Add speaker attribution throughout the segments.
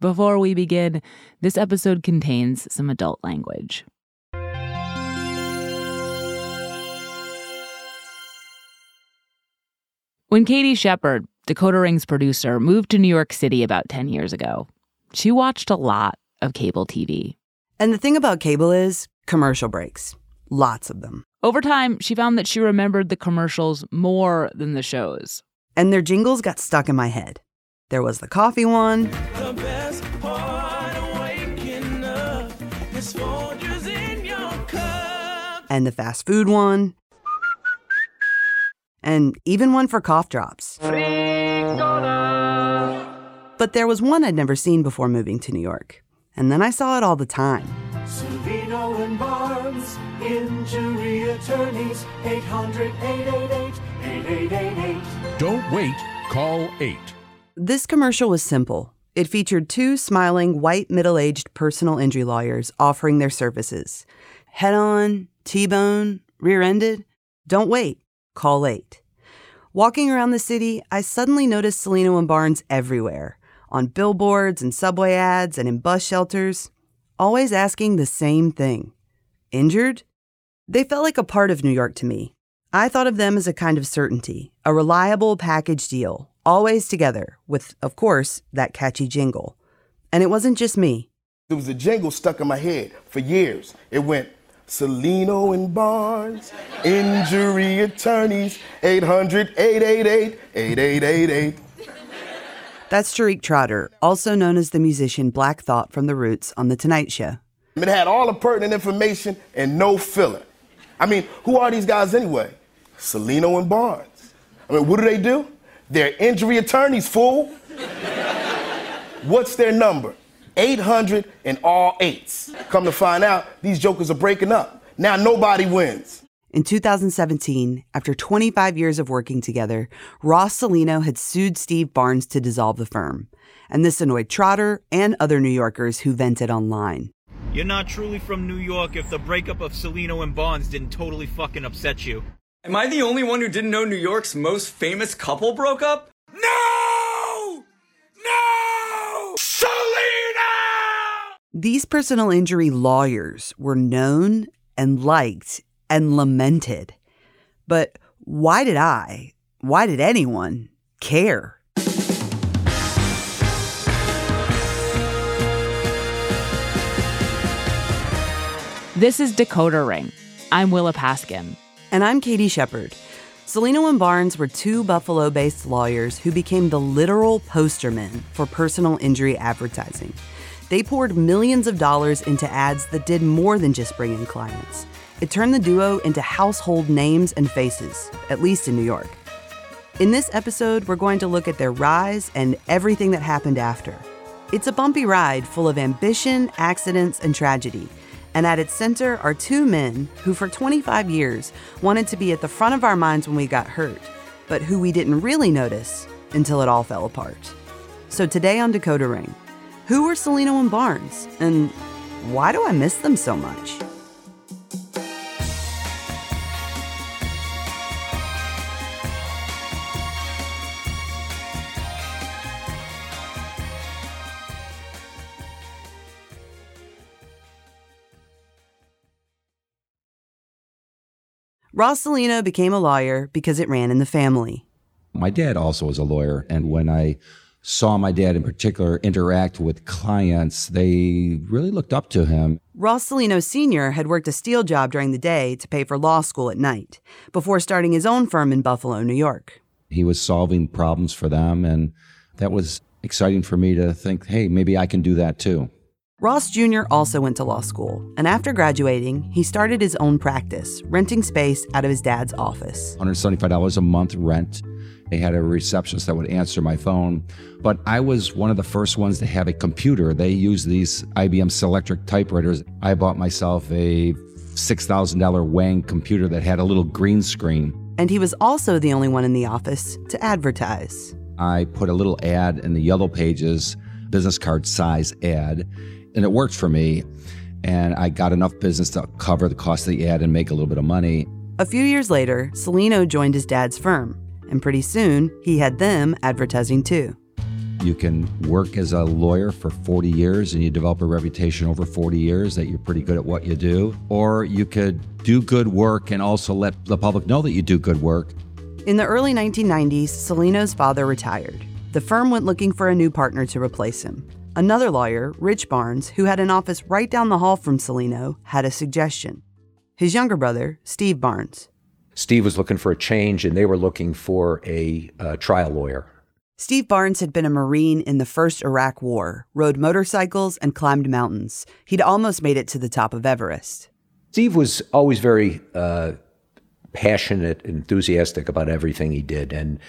Speaker 1: Before we begin, this episode contains some adult language. When Katie Shepherd, Decoder Ring's producer, moved to New York City about 10 years ago, she watched a lot of cable TV.
Speaker 2: And the thing about cable is commercial breaks. Lots of them.
Speaker 1: Over time, she found that she remembered the commercials more than the shows.
Speaker 2: And their jingles got stuck in my head. There was the coffee one.
Speaker 3: The best part of waking up is Folgers in your cup.
Speaker 2: and the fast food one, and even one for cough drops. But there was one I'd never seen before moving to New York, and then I saw it all the time.
Speaker 3: Cellino and Barnes, injury attorneys, 800 888 8888.
Speaker 4: Don't wait, call 8.
Speaker 2: This commercial was simple. It featured two smiling, white, middle aged personal injury lawyers offering their services. Head on, T bone, rear ended. Don't wait, call 8. Walking around the city, I suddenly noticed Cellino and Barnes everywhere on billboards and subway ads and in bus shelters, always asking the same thing Injured? They felt like a part of New York to me. I thought of them as a kind of certainty, a reliable package deal, always together, with, of course, that catchy jingle. And it wasn't just me.
Speaker 5: There was a jingle stuck in my head for years. It went, Cellino and Barnes, injury attorneys, 800 888 8888.
Speaker 2: That's Tariq Trotter, also known as the musician Black Thought from The Roots on The Tonight Show.
Speaker 5: It had all the pertinent information and no filler. I mean, who are these guys anyway? Cellino and Barnes. I mean, what do they do? They're injury attorneys, fool. What's their number? 800 and all eights. Come to find out, these jokers are breaking up. Now nobody wins.
Speaker 2: In 2017, after 25 years of working together, Ross Cellino had sued Steve Barnes to dissolve the firm. And this annoyed Trotter and other New Yorkers who vented online.
Speaker 6: You're not truly from New York if the breakup of Cellino and Barnes didn't totally fucking upset you.
Speaker 7: Am I the only one who didn't know New York's most famous couple broke up?
Speaker 3: No! No! Cellino!
Speaker 2: These personal injury lawyers were known and liked and lamented. But why did I, why did anyone care?
Speaker 1: This is Decoder Ring. I'm Willa Paskin.
Speaker 2: And I'm Katie Shepherd. Cellino and Barnes were two Buffalo based lawyers who became the literal postermen for personal injury advertising. They poured millions of dollars into ads that did more than just bring in clients. It turned the duo into household names and faces, at least in New York. In this episode, we're going to look at their rise and everything that happened after. It's a bumpy ride full of ambition, accidents, and tragedy. And at its center are two men who, for 25 years, wanted to be at the front of our minds when we got hurt, but who we didn't really notice until it all fell apart. So today on Decoder Ring, who were Cellino and Barnes, and why do I miss them so much? Ross Cellino became a lawyer because it ran in the family.
Speaker 8: My dad also was a lawyer, and when I saw my dad in particular interact with clients, they really looked up to him.
Speaker 2: Ross Cellino Sr. had worked a steel job during the day to pay for law school at night before starting his own firm in Buffalo, New York.
Speaker 8: He was solving problems for them, and that was exciting for me to think, hey, maybe I can do that too.
Speaker 2: Ross Jr. also went to law school, and after graduating, he started his own practice, renting space out of his dad's office.
Speaker 8: $175 a month rent. They had a receptionist that would answer my phone. But I was one of the first ones to have a computer. They used these IBM Selectric typewriters. I bought myself a $6,000 Wang computer that had a little green screen.
Speaker 2: And he was also the only one in the office to advertise.
Speaker 8: I put a little ad in the yellow pages, business card size ad, and it worked for me. And I got enough business to cover the cost of the ad and make a little bit of money.
Speaker 2: A few years later, Cellino joined his dad's firm, and pretty soon he had them advertising too.
Speaker 8: You can work as a lawyer for 40 years and you develop a reputation over 40 years that you're pretty good at what you do. Or you could do good work and also let the public know that you do good work.
Speaker 2: In the early 1990s, Cellino's father retired. The firm went looking for a new partner to replace him. Another lawyer, Rich Barnes, who had an office right down the hall from Cellino, had a suggestion. His younger brother, Steve Barnes.
Speaker 9: Steve was looking for a change, and they were looking for a uh, trial lawyer.
Speaker 2: Steve Barnes had been a Marine in the first Iraq War, rode motorcycles, and climbed mountains. He'd almost made it to the top of Everest.
Speaker 9: Steve was always very uh, passionate, enthusiastic about everything he did, and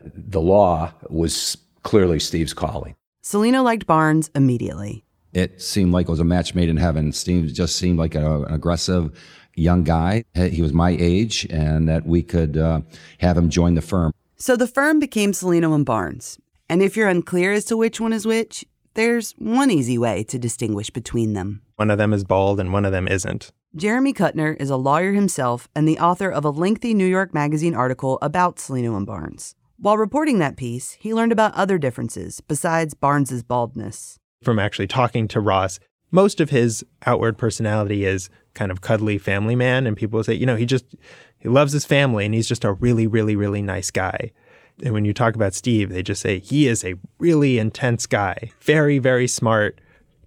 Speaker 9: the law was clearly Steve's calling.
Speaker 2: Cellino liked Barnes immediately.
Speaker 8: It seemed like it was a match made in heaven. Steve just seemed like a, an aggressive young guy. He was my age, and that we could uh, have him join the firm.
Speaker 2: So the firm became Cellino and Barnes. And if you're unclear as to which one is which, there's one easy way to distinguish between them.
Speaker 10: One of them is bald and one of them isn't.
Speaker 2: Jeremy Kutner is a lawyer himself and the author of a lengthy New York Magazine article about Cellino and Barnes. While reporting that piece, he learned about other differences besides Barnes's baldness.
Speaker 10: From actually talking to Ross, most of his outward personality is kind of cuddly family man and people say, you know, he just he loves his family and he's just a really really really nice guy. And when you talk about Steve, they just say he is a really intense guy, very very smart,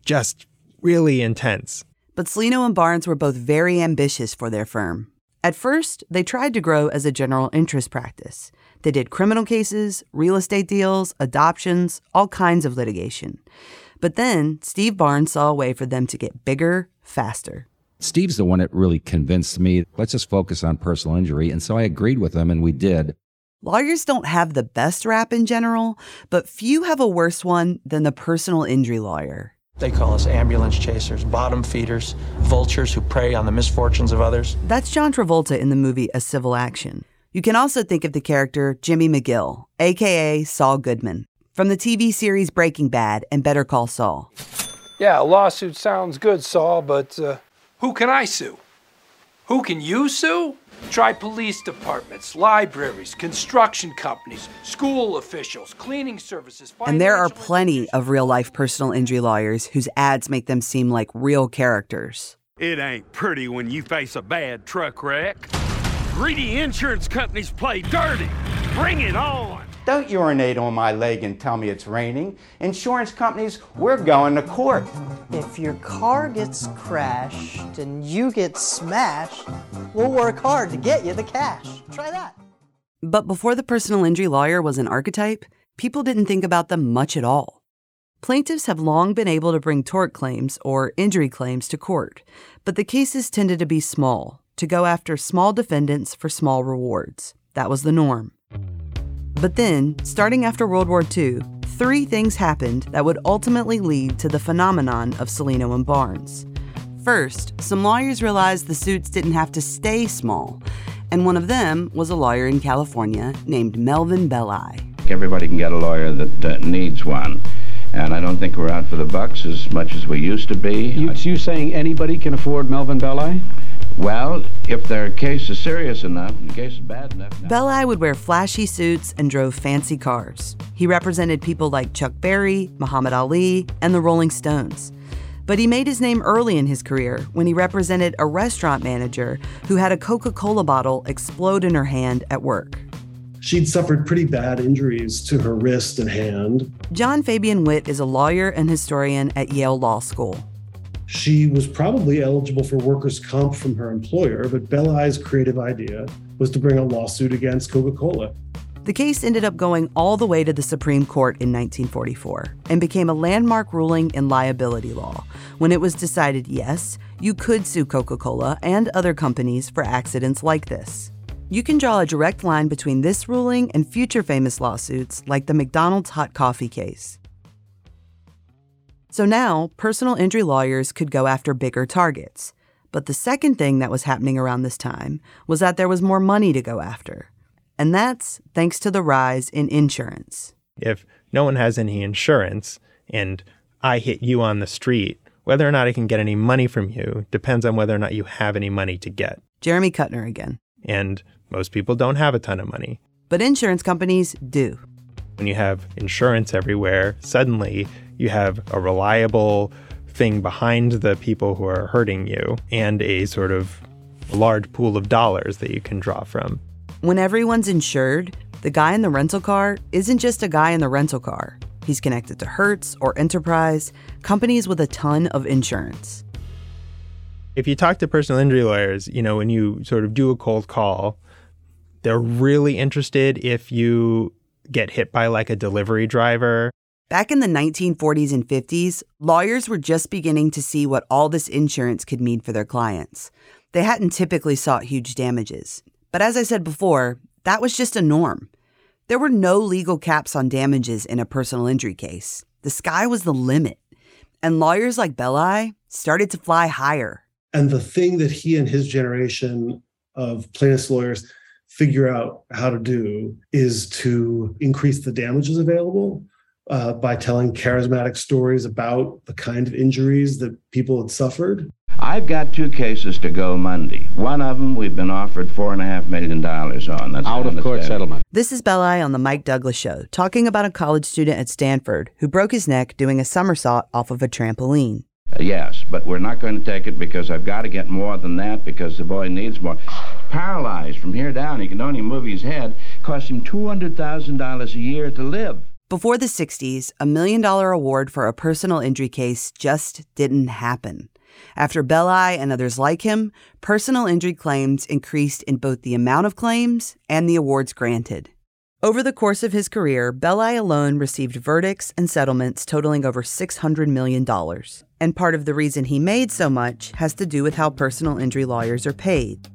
Speaker 10: just really intense.
Speaker 2: But Cellino and Barnes were both very ambitious for their firm. At first, they tried to grow as a general interest practice. They did criminal cases, real estate deals, adoptions, all kinds of litigation. But then Steve Barnes saw a way for them to get bigger faster.
Speaker 8: Steve's the one that really convinced me, let's just focus on personal injury. And so I agreed with him, and we did.
Speaker 2: Lawyers don't have the best rap in general, but few have a worse one than the personal injury lawyer.
Speaker 11: They call us ambulance chasers, bottom feeders, vultures who prey on the misfortunes of others.
Speaker 2: That's John Travolta in the movie A Civil Action. You can also think of the character Jimmy McGill, aka Saul Goodman, from the TV series Breaking Bad and Better Call Saul.
Speaker 12: Yeah, a lawsuit sounds good, Saul, but uh, who can I sue? Who can you sue? Try police departments, libraries, construction companies, school officials, cleaning services.
Speaker 2: And there are plenty of real life personal injury lawyers whose ads make them seem like real characters.
Speaker 13: It ain't pretty when you face a bad truck wreck. Greedy insurance companies play dirty. Bring it on.
Speaker 14: Don't urinate on my leg and tell me it's raining. Insurance companies, we're going to court.
Speaker 15: If your car gets crashed and you get smashed, we'll work hard to get you the cash. Try that.
Speaker 2: But before the personal injury lawyer was an archetype, people didn't think about them much at all. Plaintiffs have long been able to bring tort claims or injury claims to court, but the cases tended to be small, to go after small defendants for small rewards. That was the norm. But then, starting after World War II, three things happened that would ultimately lead to the phenomenon of Cellino and Barnes. First, some lawyers realized the suits didn't have to stay small, and one of them was a lawyer in California named Melvin Belli.
Speaker 16: Everybody can get a lawyer that uh, needs one. And I don't think we're out for the bucks as much as we used to be.
Speaker 17: You, so you saying anybody can afford Melvin Belli?
Speaker 16: Well, if their case is serious enough, the case is bad enough. No.
Speaker 2: Belli would wear flashy suits and drove fancy cars. He represented people like Chuck Berry, Muhammad Ali, and the Rolling Stones. But he made his name early in his career when he represented a restaurant manager who had a Coca Cola bottle explode in her hand at work.
Speaker 18: She'd suffered pretty bad injuries to her wrist and hand.
Speaker 2: John Fabian Witt is a lawyer and historian at Yale Law School.
Speaker 18: She was probably eligible for workers' comp from her employer, but Belli's creative idea was to bring a lawsuit against Coca Cola.
Speaker 2: The case ended up going all the way to the Supreme Court in 1944 and became a landmark ruling in liability law when it was decided yes, you could sue Coca Cola and other companies for accidents like this. You can draw a direct line between this ruling and future famous lawsuits like the McDonald's hot coffee case. So now, personal injury lawyers could go after bigger targets. But the second thing that was happening around this time was that there was more money to go after. And that's thanks to the rise in insurance.
Speaker 10: If no one has any insurance and I hit you on the street, whether or not I can get any money from you depends on whether or not you have any money to get.
Speaker 2: Jeremy Kutner again.
Speaker 10: And most people don't have a ton of money.
Speaker 2: But insurance companies do.
Speaker 10: When you have insurance everywhere, suddenly you have a reliable thing behind the people who are hurting you and a sort of large pool of dollars that you can draw from.
Speaker 2: When everyone's insured, the guy in the rental car isn't just a guy in the rental car. He's connected to Hertz or Enterprise, companies with a ton of insurance.
Speaker 10: If you talk to personal injury lawyers, you know, when you sort of do a cold call, they're really interested if you get hit by like a delivery driver.
Speaker 2: Back in the 1940s and 50s, lawyers were just beginning to see what all this insurance could mean for their clients. They hadn't typically sought huge damages. But as I said before, that was just a norm. There were no legal caps on damages in a personal injury case. The sky was the limit. And lawyers like Belli started to fly higher.
Speaker 18: And the thing that he and his generation of plaintiffs' lawyers figure out how to do is to increase the damages available uh, by telling charismatic stories about the kind of injuries that people had suffered.
Speaker 16: I've got two cases to go Monday. One of them we've been offered four and a half million dollars on. That's
Speaker 17: Out of court settlement.
Speaker 2: This is Belli on the Mike Douglas Show, talking about a college student at Stanford who broke his neck doing a somersault off of a trampoline.
Speaker 16: Uh, yes, but we're not going to take it because I've got to get more than that because the boy needs more. Paralyzed from here down, he can only move his head. Cost him $200,000 a year to live.
Speaker 2: Before the 60s, a million dollar award for a personal injury case just didn't happen. After Belli and others like him, personal injury claims increased in both the amount of claims and the awards granted. Over the course of his career, Belli alone received verdicts and settlements totaling over $600 million. And part of the reason he made so much has to do with how personal injury lawyers are paid.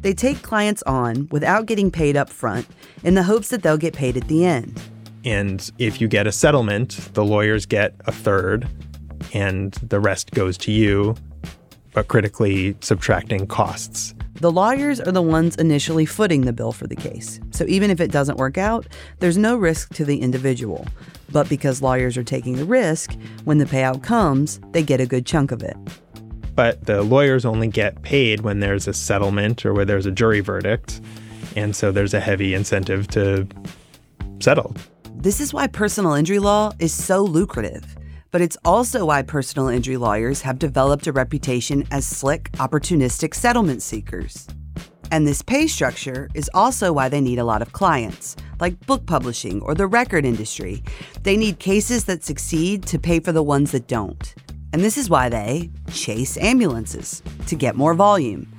Speaker 2: They take clients on without getting paid up front in the hopes that they'll get paid at the end.
Speaker 10: And if you get a settlement, the lawyers get a third, and the rest goes to you, but critically subtracting costs.
Speaker 2: The lawyers are the ones initially footing the bill for the case. So even if it doesn't work out, there's no risk to the individual. But because lawyers are taking the risk, when the payout comes, they get a good chunk of it.
Speaker 10: But the lawyers only get paid when there's a settlement or where there's a jury verdict. And so there's a heavy incentive to settle.
Speaker 2: This is why personal injury law is so lucrative. But it's also why personal injury lawyers have developed a reputation as slick, opportunistic settlement seekers. And this pay structure is also why they need a lot of clients, like book publishing or the record industry. They need cases that succeed to pay for the ones that don't. And this is why they chase ambulances to get more volume.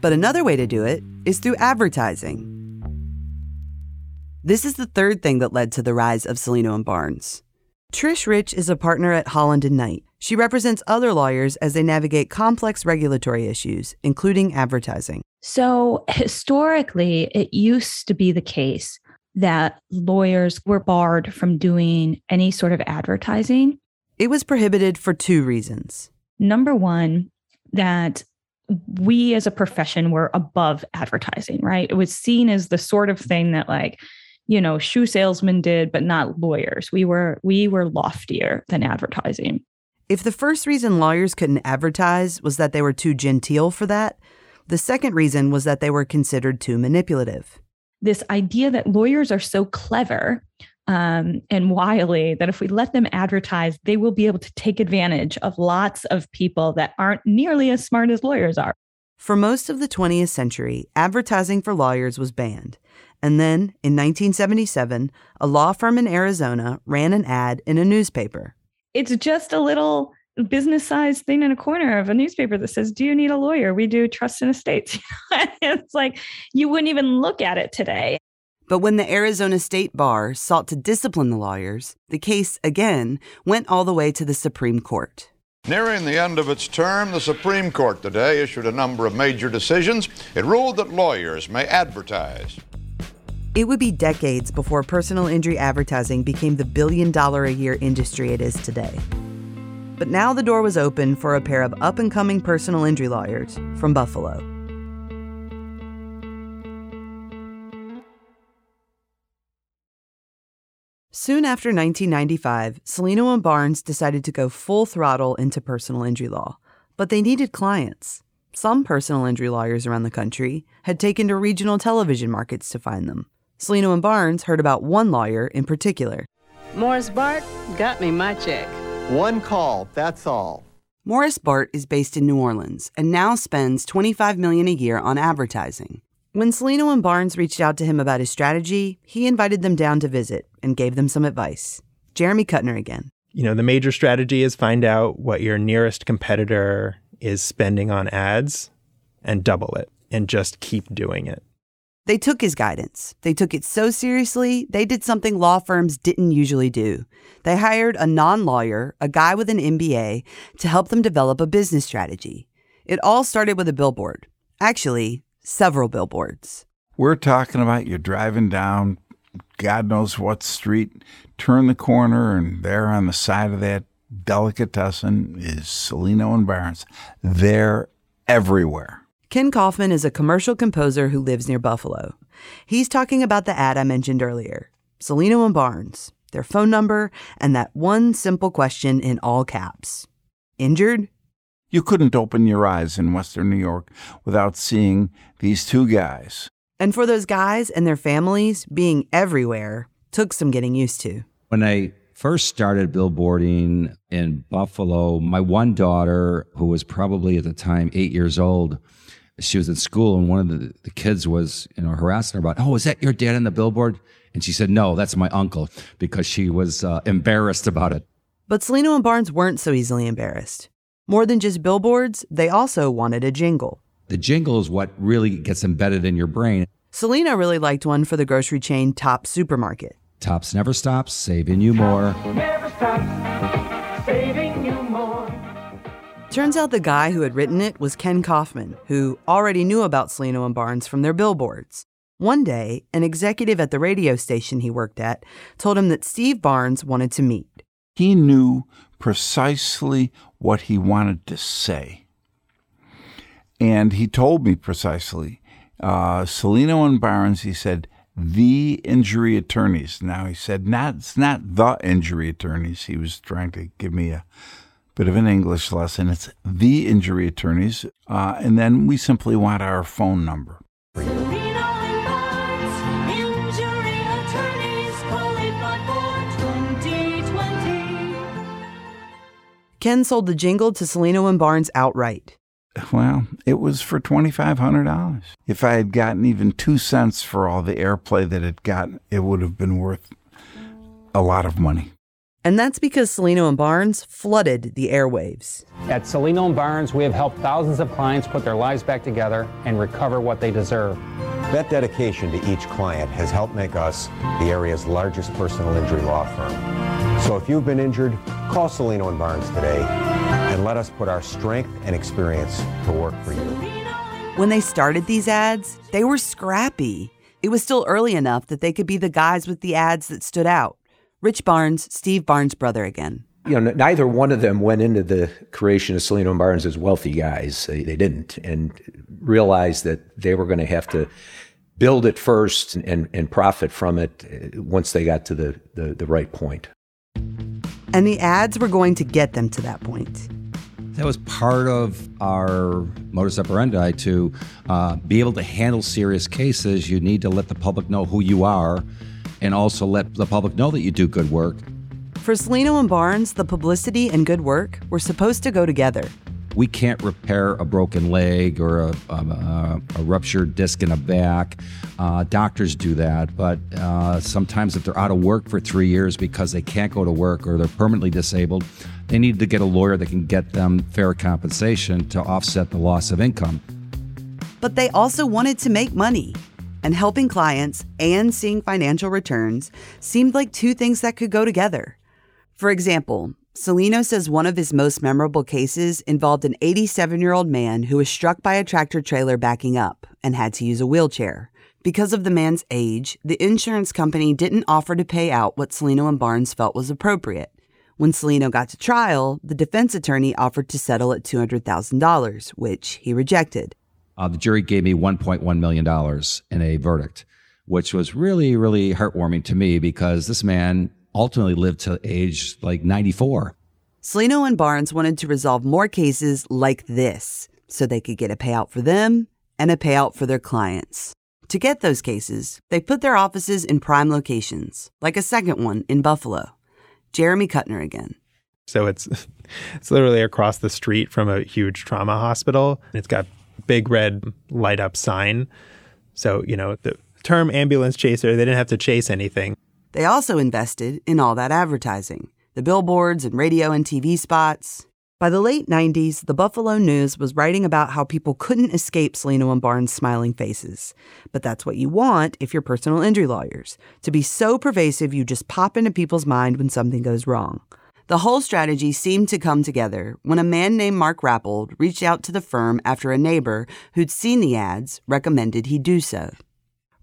Speaker 2: But another way to do it is through advertising. This is the third thing that led to the rise of Cellino and Barnes. Trish Rich is a partner at Holland and Knight. She represents other lawyers as they navigate complex regulatory issues, including advertising.
Speaker 19: So, historically, it used to be the case that lawyers were barred from doing any sort of advertising.
Speaker 2: It was prohibited for two reasons.
Speaker 19: Number one, that we as a profession were above advertising, right? It was seen as the sort of thing that, like, you know, shoe salesmen did, but not lawyers. We were we were loftier than advertising.
Speaker 2: If the first reason lawyers couldn't advertise was that they were too genteel for that, the second reason was that they were considered too manipulative.
Speaker 19: This idea that lawyers are so clever um, and wily that if we let them advertise, they will be able to take advantage of lots of people that aren't nearly as smart as lawyers are.
Speaker 2: For most of the 20th century, advertising for lawyers was banned. And then, in 1977, a law firm in Arizona ran an ad in a newspaper.
Speaker 19: It's just a little business sized thing in a corner of a newspaper that says, Do you need a lawyer? We do trust and estates. it's like you wouldn't even look at it today.
Speaker 2: But when the Arizona State Bar sought to discipline the lawyers, the case again went all the way to the Supreme Court.
Speaker 20: Nearing the end of its term, the Supreme Court today issued a number of major decisions. It ruled that lawyers may advertise.
Speaker 2: It would be decades before personal injury advertising became the billion dollar a year industry it is today. But now the door was open for a pair of up and coming personal injury lawyers from Buffalo. Soon after 1995, Cellino and Barnes decided to go full throttle into personal injury law, but they needed clients. Some personal injury lawyers around the country had taken to regional television markets to find them. Cellino and Barnes heard about one lawyer in particular.
Speaker 21: Morris Bart got me my check.
Speaker 22: One call, that's all.
Speaker 2: Morris Bart is based in New Orleans and now spends 25 million a year on advertising. When Cellino and Barnes reached out to him about his strategy, he invited them down to visit and gave them some advice. Jeremy Kutner again.
Speaker 10: You know, the major strategy is find out what your nearest competitor is spending on ads and double it and just keep doing it.
Speaker 2: They took his guidance. They took it so seriously, they did something law firms didn't usually do. They hired a non lawyer, a guy with an MBA, to help them develop a business strategy. It all started with a billboard. Actually, several billboards.
Speaker 23: We're talking about you're driving down God knows what street, turn the corner, and there on the side of that delicatessen is Cellino and Barnes. They're everywhere.
Speaker 2: Ken Kaufman is a commercial composer who lives near Buffalo. He's talking about the ad I mentioned earlier Cellino and Barnes, their phone number, and that one simple question in all caps Injured?
Speaker 23: You couldn't open your eyes in Western New York without seeing these two guys.
Speaker 2: And for those guys and their families, being everywhere took some getting used to.
Speaker 8: When I first started billboarding in Buffalo, my one daughter, who was probably at the time eight years old, she was in school and one of the, the kids was, you know, harassing her about, oh, is that your dad on the billboard? And she said, no, that's my uncle, because she was uh, embarrassed about it.
Speaker 2: But Cellino and Barnes weren't so easily embarrassed. More than just billboards, they also wanted a jingle.
Speaker 8: The jingle is what really gets embedded in your brain.
Speaker 2: Cellino really liked one for the grocery chain Top Supermarket.
Speaker 8: Tops never stops, saving you more.
Speaker 3: Never stops saving you more.
Speaker 2: Turns out the guy who had written it was Ken Kaufman, who already knew about Cellino and Barnes from their billboards. One day, an executive at the radio station he worked at told him that Steve Barnes wanted to meet.
Speaker 23: He knew precisely what he wanted to say. And he told me precisely. Uh, Cellino and Barnes, he said, the injury attorneys. Now he said, not it's not the injury attorneys. He was trying to give me a bit of an English lesson. It's the injury attorneys, uh, and then we simply want our phone number.
Speaker 2: Ken sold the jingle to Cellino and Barnes outright.
Speaker 23: Well, it was for $2,500. If I had gotten even two cents for all the airplay that it got, it would have been worth a lot of money.
Speaker 2: And that's because Cellino and Barnes flooded the airwaves.
Speaker 24: At Cellino and Barnes, we have helped thousands of clients put their lives back together and recover what they deserve.
Speaker 25: That dedication to each client has helped make us the area's largest personal injury law firm. So if you've been injured, call Cellino and Barnes today and let us put our strength and experience to work for you.
Speaker 2: When they started these ads, they were scrappy. It was still early enough that they could be the guys with the ads that stood out. Rich Barnes, Steve Barnes' brother again.
Speaker 9: You know, neither one of them went into the creation of Cellino and Barnes as wealthy guys. They, they didn't, and realized that they were going to have to build it first and, and profit from it uh, once they got to the, the, the right point.
Speaker 2: And the ads were going to get them to that point.
Speaker 8: That was part of our modus operandi to uh, be able to handle serious cases. You need to let the public know who you are and also let the public know that you do good work.
Speaker 2: For Cellino and Barnes, the publicity and good work were supposed to go together.
Speaker 8: We can't repair a broken leg or a, a, a ruptured disc in a back. Uh, doctors do that, but uh, sometimes if they're out of work for three years because they can't go to work or they're permanently disabled, they need to get a lawyer that can get them fair compensation to offset the loss of income.
Speaker 2: But they also wanted to make money. And helping clients and seeing financial returns seemed like two things that could go together. For example, Cellino says one of his most memorable cases involved an 87 year old man who was struck by a tractor trailer backing up and had to use a wheelchair. Because of the man's age, the insurance company didn't offer to pay out what Cellino and Barnes felt was appropriate. When Cellino got to trial, the defense attorney offered to settle at $200,000, which he rejected.
Speaker 8: Uh, the jury gave me $1.1 million in a verdict, which was really, really heartwarming to me because this man ultimately lived to age like 94.
Speaker 2: Cellino and Barnes wanted to resolve more cases like this so they could get a payout for them and a payout for their clients. To get those cases, they put their offices in prime locations, like a second one in Buffalo. Jeremy Kutner again.
Speaker 10: So it's it's literally across the street from a huge trauma hospital. It's got big red light up sign. So, you know, the term ambulance chaser, they didn't have to chase anything.
Speaker 2: They also invested in all that advertising the billboards and radio and TV spots. By the late 90s, the Buffalo News was writing about how people couldn't escape Cellino and Barnes' smiling faces. But that's what you want if you're personal injury lawyers to be so pervasive you just pop into people's mind when something goes wrong. The whole strategy seemed to come together when a man named Mark Rappold reached out to the firm after a neighbor who'd seen the ads recommended he do so.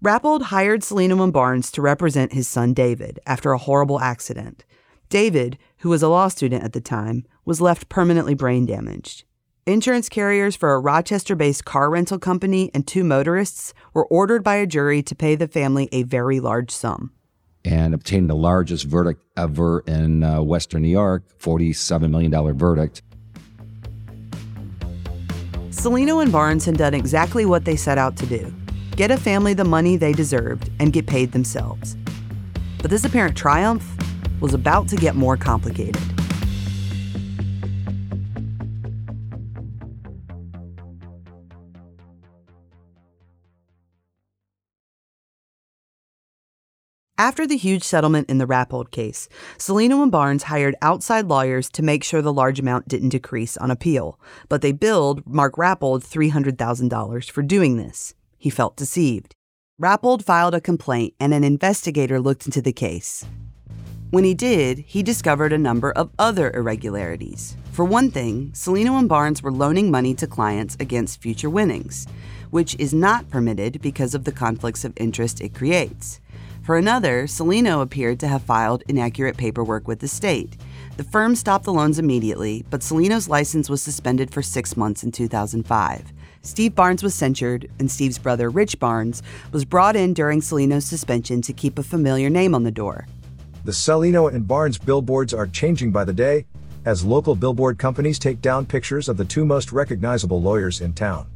Speaker 2: Rappold hired Cellino and Barnes to represent his son David after a horrible accident. David, who was a law student at the time, was left permanently brain damaged. Insurance carriers for a Rochester based car rental company and two motorists were ordered by a jury to pay the family a very large sum.
Speaker 8: And obtained the largest verdict ever in uh, Western New York $47 million verdict.
Speaker 2: Cellino and Barnes had done exactly what they set out to do get a family the money they deserved and get paid themselves. But this apparent triumph was about to get more complicated. After the huge settlement in the Rappold case, Cellino and Barnes hired outside lawyers to make sure the large amount didn't decrease on appeal, but they billed Mark Rappold $300,000 for doing this. He felt deceived. Rappold filed a complaint and an investigator looked into the case. When he did, he discovered a number of other irregularities. For one thing, Cellino and Barnes were loaning money to clients against future winnings, which is not permitted because of the conflicts of interest it creates. For another, Cellino appeared to have filed inaccurate paperwork with the state. The firm stopped the loans immediately, but Cellino's license was suspended for six months in 2005. Steve Barnes was censured, and Steve's brother, Rich Barnes, was brought in during Cellino's suspension to keep a familiar name on the door.
Speaker 26: The Cellino and Barnes billboards are changing by the day as local billboard companies take down pictures of the two most recognizable lawyers in town.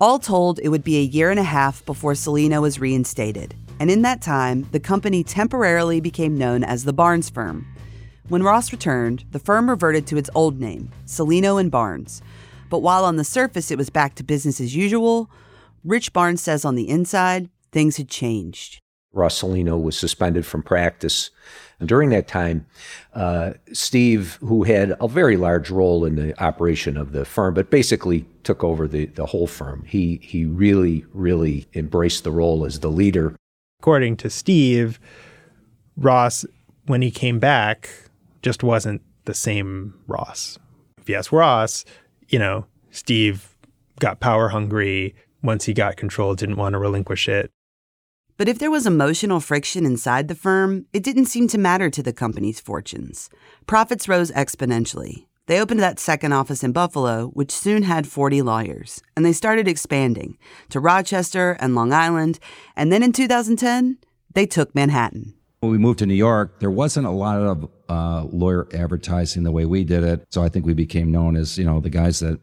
Speaker 2: All told, it would be a year and a half before Cellino was reinstated and in that time, the company temporarily became known as the Barnes Firm. When Ross returned, the firm reverted to its old name, Cellino and Barnes. But while on the surface it was back to business as usual, Rich Barnes says on the inside, things had changed.
Speaker 9: Ross Cellino was suspended from practice. And during that time, uh, Steve, who had a very large role in the operation of the firm, but basically took over the, the whole firm, he, he really, really embraced the role as the leader
Speaker 10: according to Steve, Ross, when he came back, just wasn't the same Ross. If you ask Ross, you know, Steve got power hungry. Once he got control, didn't want to relinquish it.
Speaker 2: But if there was emotional friction inside the firm, it didn't seem to matter to the company's fortunes. Profits rose exponentially. They opened that second office in Buffalo, which soon had 40 lawyers, and they started expanding to Rochester and Long Island. And then in 2010, they took Manhattan.
Speaker 8: When we moved to New York, there wasn't a lot of uh, lawyer advertising the way we did it. So I think we became known as, you know, the guys that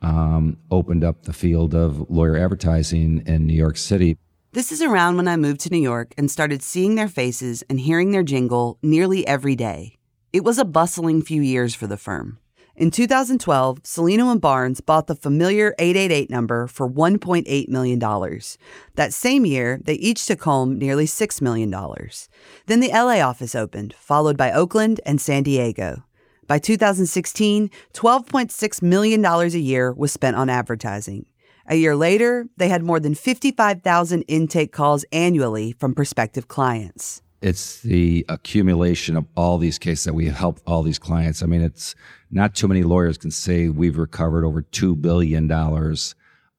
Speaker 8: um, opened up the field of lawyer advertising in New York City.
Speaker 2: This is around when I moved to New York and started seeing their faces and hearing their jingle nearly every day. It was a bustling few years for the firm. In 2012, Cellino and Barnes bought the familiar 888 number for $1.8 million. That same year, they each took home nearly $6 million. Then the LA office opened, followed by Oakland and San Diego. By 2016, $12.6 million a year was spent on advertising. A year later, they had more than 55,000 intake calls annually from prospective clients
Speaker 8: it's the accumulation of all these cases that we help all these clients. I mean, it's not too many lawyers can say we've recovered over $2 billion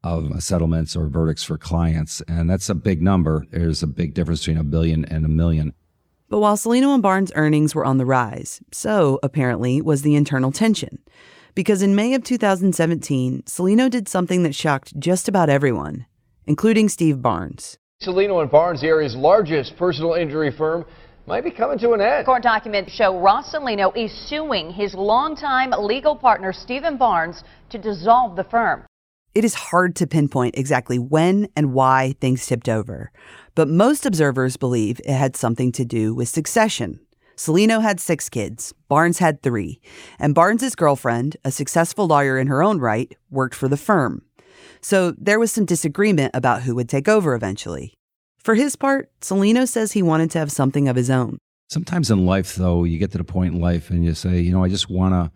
Speaker 8: of settlements or verdicts for clients. And that's a big number. There's a big difference between a billion and a million.
Speaker 2: But while Cellino and Barnes' earnings were on the rise, so apparently was the internal tension. Because in May of 2017, Cellino did something that shocked just about everyone, including Steve Barnes.
Speaker 27: Cellino and Barnes, the area's largest personal injury firm, might be coming to an end.
Speaker 28: Court documents show Ross Cellino is suing his longtime legal partner, Stephen Barnes, to dissolve the firm.
Speaker 2: It is hard to pinpoint exactly when and why things tipped over, but most observers believe it had something to do with succession. Cellino had six kids, Barnes had three, and Barnes's girlfriend, a successful lawyer in her own right, worked for the firm. So there was some disagreement about who would take over eventually. For his part, Cellino says he wanted to have something of his own.
Speaker 8: Sometimes in life, though, you get to the point in life and you say, you know, I just want to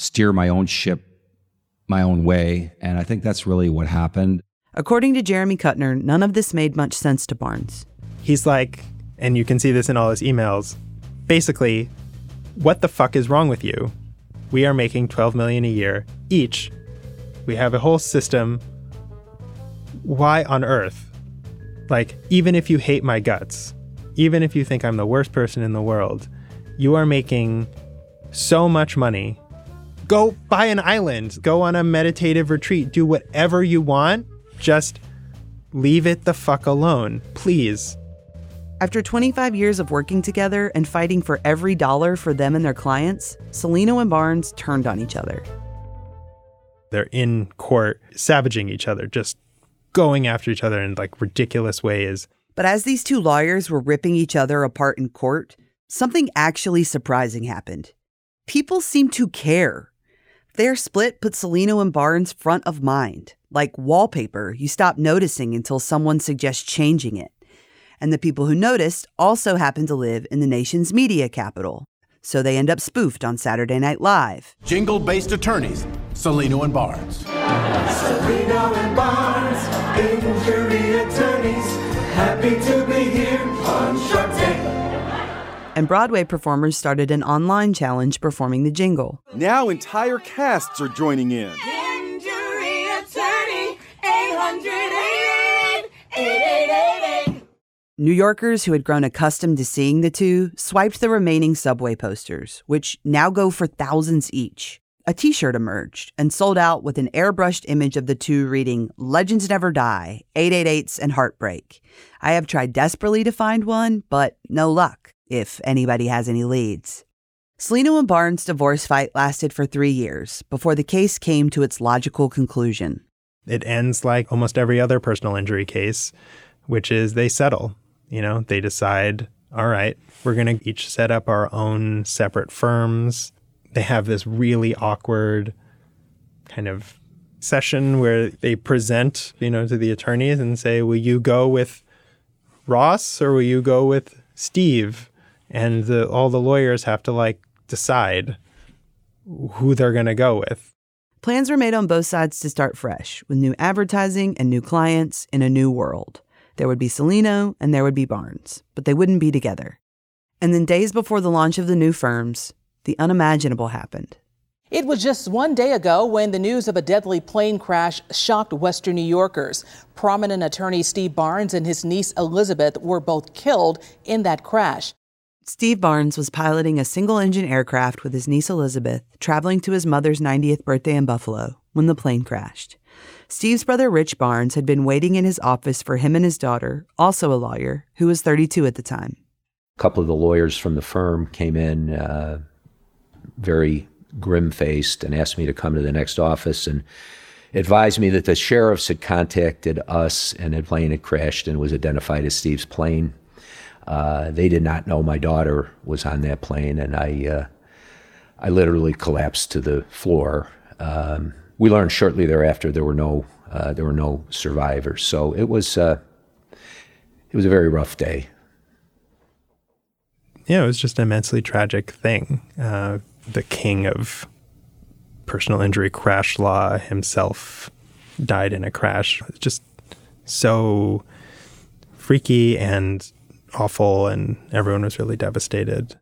Speaker 8: steer my own ship my own way. And I think that's really what happened.
Speaker 2: According to Jeremy Kutner, none of this made much sense to Barnes.
Speaker 10: He's like, and you can see this in all his emails, basically, what the fuck is wrong with you? We are making 12 million a year each. We have a whole system. Why on earth? Like, even if you hate my guts, even if you think I'm the worst person in the world, you are making so much money. Go buy an island, go on a meditative retreat, do whatever you want. Just leave it the fuck alone, please.
Speaker 2: After 25 years of working together and fighting for every dollar for them and their clients, Cellino and Barnes turned on each other.
Speaker 10: They're in court savaging each other, just going after each other in like ridiculous ways.
Speaker 2: But as these two lawyers were ripping each other apart in court, something actually surprising happened. People seemed to care. Their split put Cellino and Barnes front of mind, like wallpaper you stop noticing until someone suggests changing it. And the people who noticed also happen to live in the nation's media capital. So they end up spoofed on Saturday Night Live.
Speaker 29: Jingle based attorneys, Cellino and Barnes.
Speaker 3: Cellino and Barnes, injury attorneys, happy to be here on Shark Tank.
Speaker 2: And Broadway performers started an online challenge performing the jingle.
Speaker 30: Now entire casts are joining in.
Speaker 3: Injury attorney, 800 8888.
Speaker 2: New Yorkers who had grown accustomed to seeing the two swiped the remaining subway posters, which now go for thousands each. A t shirt emerged and sold out with an airbrushed image of the two reading Legends Never Die, 888s, and Heartbreak. I have tried desperately to find one, but no luck, if anybody has any leads. Cellino and Barnes' divorce fight lasted for three years before the case came to its logical conclusion.
Speaker 10: It ends like almost every other personal injury case, which is they settle. You know, they decide, all right, we're going to each set up our own separate firms. They have this really awkward kind of session where they present, you know, to the attorneys and say, will you go with Ross or will you go with Steve? And the, all the lawyers have to like decide who they're going to go with.
Speaker 2: Plans were made on both sides to start fresh, with new advertising and new clients in a new world. There would be Cellino and there would be Barnes, but they wouldn't be together. And then, days before the launch of the new firms, the unimaginable happened.
Speaker 31: It was just one day ago when the news of a deadly plane crash shocked Western New Yorkers. Prominent attorney Steve Barnes and his niece Elizabeth were both killed in that crash.
Speaker 2: Steve Barnes was piloting a single engine aircraft with his niece Elizabeth, traveling to his mother's 90th birthday in Buffalo, when the plane crashed. Steve's brother Rich Barnes had been waiting in his office for him and his daughter, also a lawyer, who was 32 at the time.
Speaker 9: A couple of the lawyers from the firm came in uh, very grim faced and asked me to come to the next office and advised me that the sheriffs had contacted us and the plane had crashed and was identified as Steve's plane. Uh, they did not know my daughter was on that plane, and I, uh, I literally collapsed to the floor. Um, we learned shortly thereafter there were no uh, there were no survivors. So it was uh, it was a very rough day.
Speaker 10: Yeah, it was just an immensely tragic thing. Uh, the king of personal injury crash law himself died in a crash. Just so freaky and awful, and everyone was really devastated.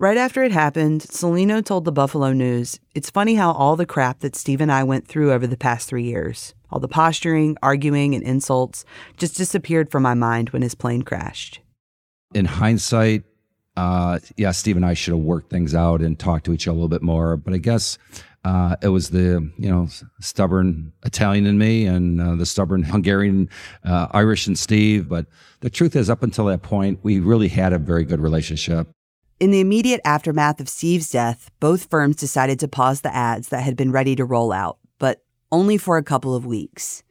Speaker 2: Right after it happened, Cellino told the Buffalo News, It's funny how all the crap that Steve and I went through over the past three years, all the posturing, arguing, and insults, just disappeared from my mind when his plane crashed.
Speaker 8: In hindsight, uh, yeah, Steve and I should have worked things out and talked to each other a little bit more. But I guess uh, it was the you know stubborn Italian in me and uh, the stubborn Hungarian uh, Irish in Steve. But the truth is, up until that point, we really had a very good relationship.
Speaker 2: In the immediate aftermath of Steve's death, both firms decided to pause the ads that had been ready to roll out. But only for a couple of weeks.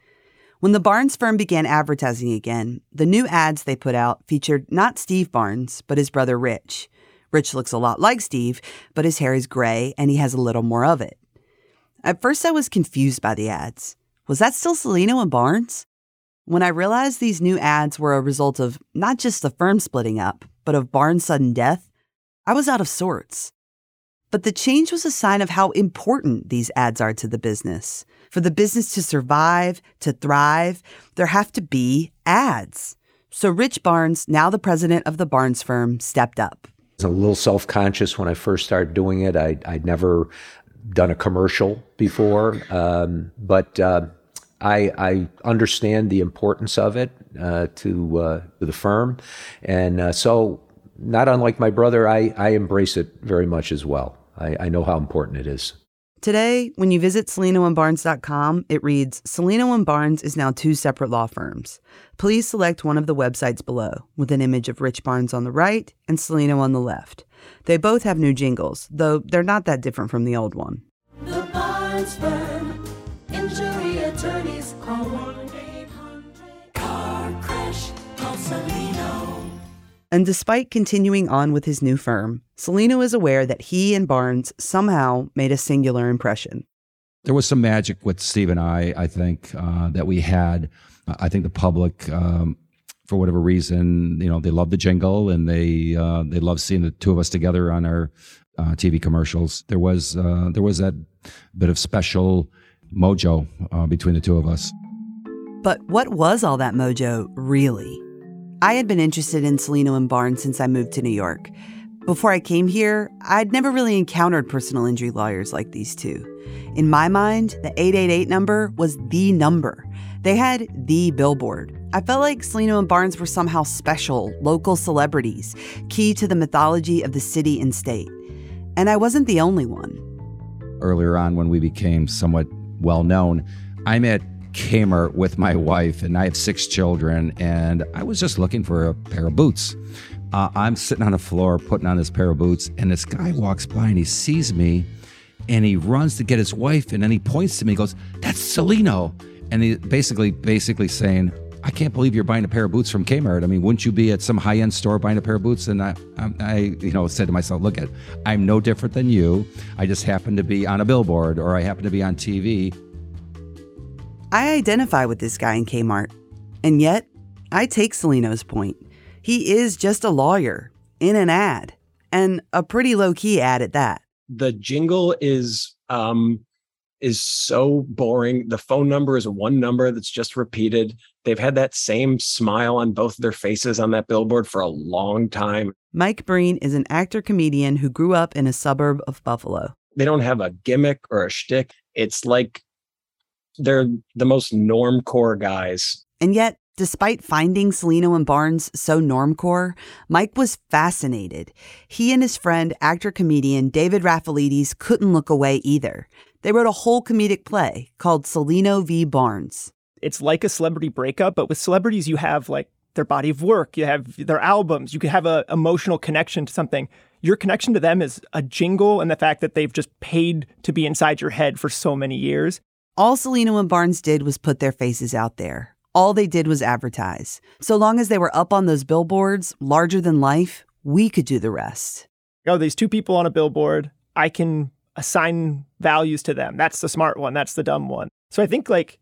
Speaker 2: When the Barnes firm began advertising again, the new ads they put out featured not Steve Barnes, but his brother Rich. Rich looks a lot like Steve, but his hair is gray and he has a little more of it. At first, I was confused by the ads. Was that still Cellino and Barnes? When I realized these new ads were a result of not just the firm splitting up, but of Barnes' sudden death, I was out of sorts. But the change was a sign of how important these ads are to the business. For the business to survive, to thrive, there have to be ads. So Rich Barnes, now the president of the Barnes firm, stepped up.
Speaker 9: I was a little self conscious when I first started doing it. I, would never done a commercial before, um, but uh, I, I, understand the importance of it uh, to, uh, to, the firm. And uh, so, not unlike my brother, I, I embrace it very much as well. I, I know how important it is.
Speaker 2: Today, when you visit CellinoandBarnes.com, it reads Cellino and Barnes is now two separate law firms. Please select one of the websites below, with an image of Rich Barnes on the right and Cellino on the left. They both have new jingles, though they're not that different from the old one.
Speaker 3: The Barnes Firm,
Speaker 2: And despite continuing on with his new firm, Cellino is aware that he and Barnes somehow made a singular impression.
Speaker 8: There was some magic with Steve and I, I think, uh, that we had. I think the public, um, for whatever reason, you know, they love the jingle and they uh, they love seeing the two of us together on our uh, TV commercials. There was uh, there was that bit of special mojo uh, between the two of us.
Speaker 2: But what was all that mojo really? I had been interested in Cellino and Barnes since I moved to New York. Before I came here, I'd never really encountered personal injury lawyers like these two. In my mind, the 888 number was the number. They had the billboard. I felt like Cellino and Barnes were somehow special, local celebrities, key to the mythology of the city and state. And I wasn't the only one.
Speaker 8: Earlier on, when we became somewhat well known, I met Kmart with my wife, and I have six children, and I was just looking for a pair of boots. Uh, I'm sitting on the floor putting on this pair of boots, and this guy walks by and he sees me, and he runs to get his wife, and then he points to me, and goes, "That's Cellino," and he basically, basically saying, "I can't believe you're buying a pair of boots from Kmart. I mean, wouldn't you be at some high-end store buying a pair of boots?" And I, I, I you know, said to myself, "Look at, I'm no different than you. I just happen to be on a billboard, or I happen to be on TV."
Speaker 2: I identify with this guy in Kmart, and yet I take Cellino's point. He is just a lawyer in an ad, and a pretty low key ad at that.
Speaker 32: The jingle is um, is so boring. The phone number is one number that's just repeated. They've had that same smile on both their faces on that billboard for a long time.
Speaker 2: Mike Breen is an actor comedian who grew up in a suburb of Buffalo.
Speaker 32: They don't have a gimmick or a shtick. It's like they're the most normcore guys.
Speaker 2: And yet, despite finding Cellino and Barnes so normcore, Mike was fascinated. He and his friend, actor comedian David Rafailedes, couldn't look away either. They wrote a whole comedic play called Cellino v. Barnes.
Speaker 33: It's like a celebrity breakup, but with celebrities, you have like their body of work, you have their albums, you can have an emotional connection to something. Your connection to them is a jingle and the fact that they've just paid to be inside your head for so many years.
Speaker 2: All Cellino and Barnes did was put their faces out there. All they did was advertise. So long as they were up on those billboards, larger than life, we could do the rest.
Speaker 33: Oh, these two people on a billboard, I can assign values to them. That's the smart one, that's the dumb one. So I think like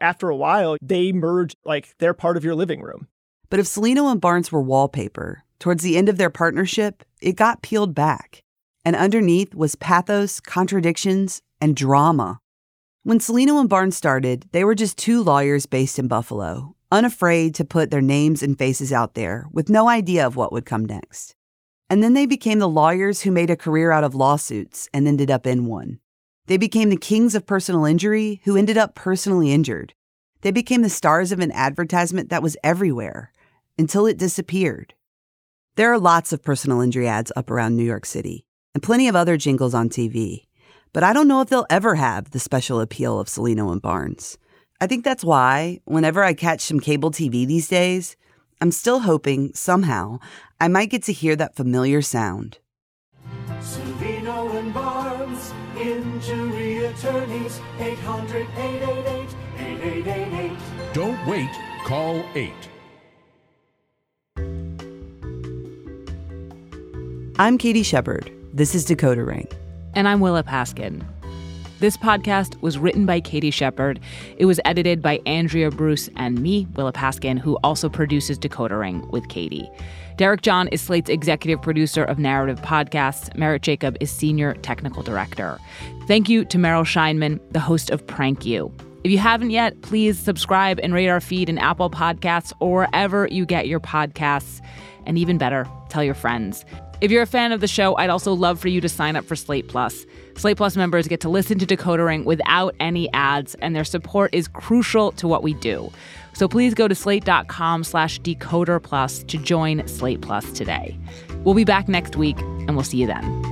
Speaker 33: after a while, they merge like they're part of your living room.
Speaker 2: But if Cellino and Barnes were wallpaper, towards the end of their partnership, it got peeled back. And underneath was pathos, contradictions, and drama. When Cellino and Barnes started, they were just two lawyers based in Buffalo, unafraid to put their names and faces out there, with no idea of what would come next. And then they became the lawyers who made a career out of lawsuits and ended up in one. They became the kings of personal injury who ended up personally injured. They became the stars of an advertisement that was everywhere until it disappeared. There are lots of personal injury ads up around New York City and plenty of other jingles on TV but I don't know if they'll ever have the special appeal of Cellino and Barnes. I think that's why, whenever I catch some cable TV these days, I'm still hoping, somehow, I might get to hear that familiar sound.
Speaker 3: Cellino and Barnes Injury Attorneys, 800 888 8888.
Speaker 29: Don't wait, call 8.
Speaker 2: I'm Katie Shepherd. This is Decoder Ring.
Speaker 34: And I'm Willa Paskin. This podcast was written by Katie Shepherd. It was edited by Andrea Bruce and me, Willa Paskin, who also produces Decoder Ring with Katie. Derek John is Slate's executive producer of narrative podcasts. Merritt Jacob is senior technical director. Thank you to Meryl Scheinman, the host of Prank You. If you haven't yet, please subscribe and rate our feed in Apple Podcasts or wherever you get your podcasts. And even better, tell your friends. If you're a fan of the show, I'd also love for you to sign up for Slate Plus. Slate Plus members get to listen to Decoder Ring without any ads, and their support is crucial to what we do. So please go to slate.com slash decoder plus to join Slate Plus today. We'll be back next week, and we'll see you then.